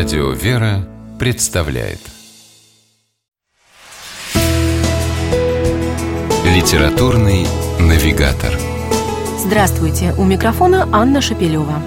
Радио «Вера» представляет Литературный навигатор Здравствуйте! У микрофона Анна Шапилева.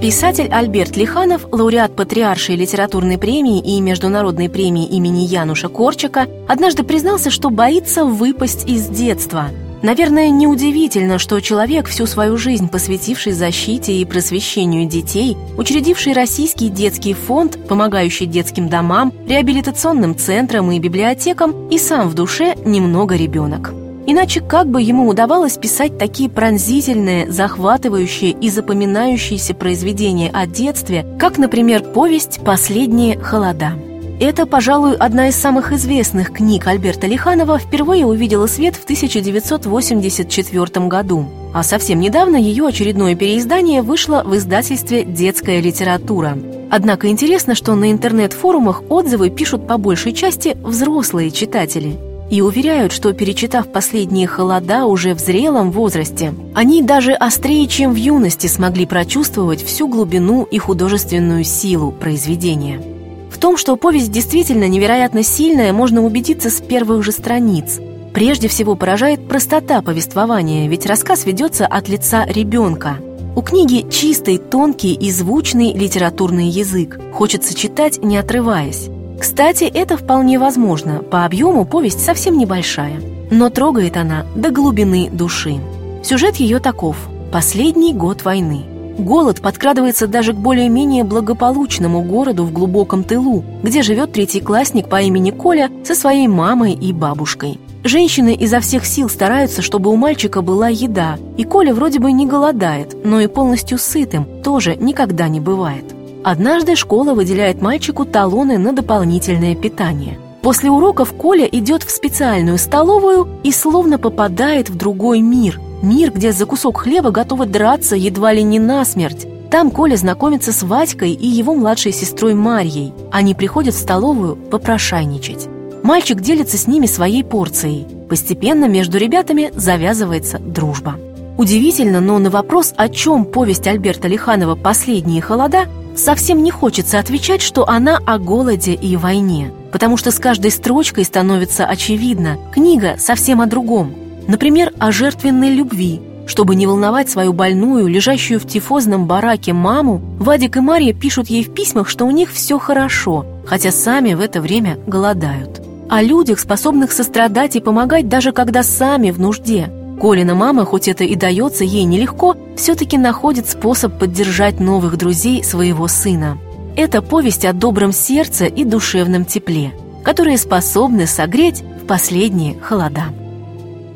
Писатель Альберт Лиханов, лауреат Патриаршей литературной премии и Международной премии имени Януша Корчика, однажды признался, что боится выпасть из детства – Наверное, неудивительно, что человек, всю свою жизнь посвятивший защите и просвещению детей, учредивший Российский детский фонд, помогающий детским домам, реабилитационным центрам и библиотекам, и сам в душе немного ребенок. Иначе как бы ему удавалось писать такие пронзительные, захватывающие и запоминающиеся произведения о детстве, как, например, повесть «Последние холода». Это, пожалуй, одна из самых известных книг Альберта Лиханова впервые увидела свет в 1984 году. А совсем недавно ее очередное переиздание вышло в издательстве «Детская литература». Однако интересно, что на интернет-форумах отзывы пишут по большей части взрослые читатели и уверяют, что перечитав последние холода уже в зрелом возрасте, они даже острее, чем в юности смогли прочувствовать всю глубину и художественную силу произведения. В том, что повесть действительно невероятно сильная, можно убедиться с первых же страниц. Прежде всего поражает простота повествования, ведь рассказ ведется от лица ребенка. У книги чистый, тонкий и звучный литературный язык. Хочется читать, не отрываясь. Кстати, это вполне возможно. По объему повесть совсем небольшая. Но трогает она до глубины души. Сюжет ее таков. Последний год войны – Голод подкрадывается даже к более-менее благополучному городу в глубоком тылу, где живет третий классник по имени Коля со своей мамой и бабушкой. Женщины изо всех сил стараются, чтобы у мальчика была еда, и Коля вроде бы не голодает, но и полностью сытым тоже никогда не бывает. Однажды школа выделяет мальчику талоны на дополнительное питание. После уроков Коля идет в специальную столовую и словно попадает в другой мир, Мир, где за кусок хлеба готовы драться едва ли не насмерть. Там Коля знакомится с Вадькой и его младшей сестрой Марьей. Они приходят в столовую попрошайничать. Мальчик делится с ними своей порцией. Постепенно между ребятами завязывается дружба. Удивительно, но на вопрос, о чем повесть Альберта Лиханова «Последние холода», совсем не хочется отвечать, что она о голоде и войне. Потому что с каждой строчкой становится очевидно, книга совсем о другом – Например, о жертвенной любви. Чтобы не волновать свою больную, лежащую в тифозном бараке маму, Вадик и Марья пишут ей в письмах, что у них все хорошо, хотя сами в это время голодают. О людях, способных сострадать и помогать, даже когда сами в нужде. Колина мама, хоть это и дается ей нелегко, все-таки находит способ поддержать новых друзей своего сына. Это повесть о добром сердце и душевном тепле, которые способны согреть в последние холода.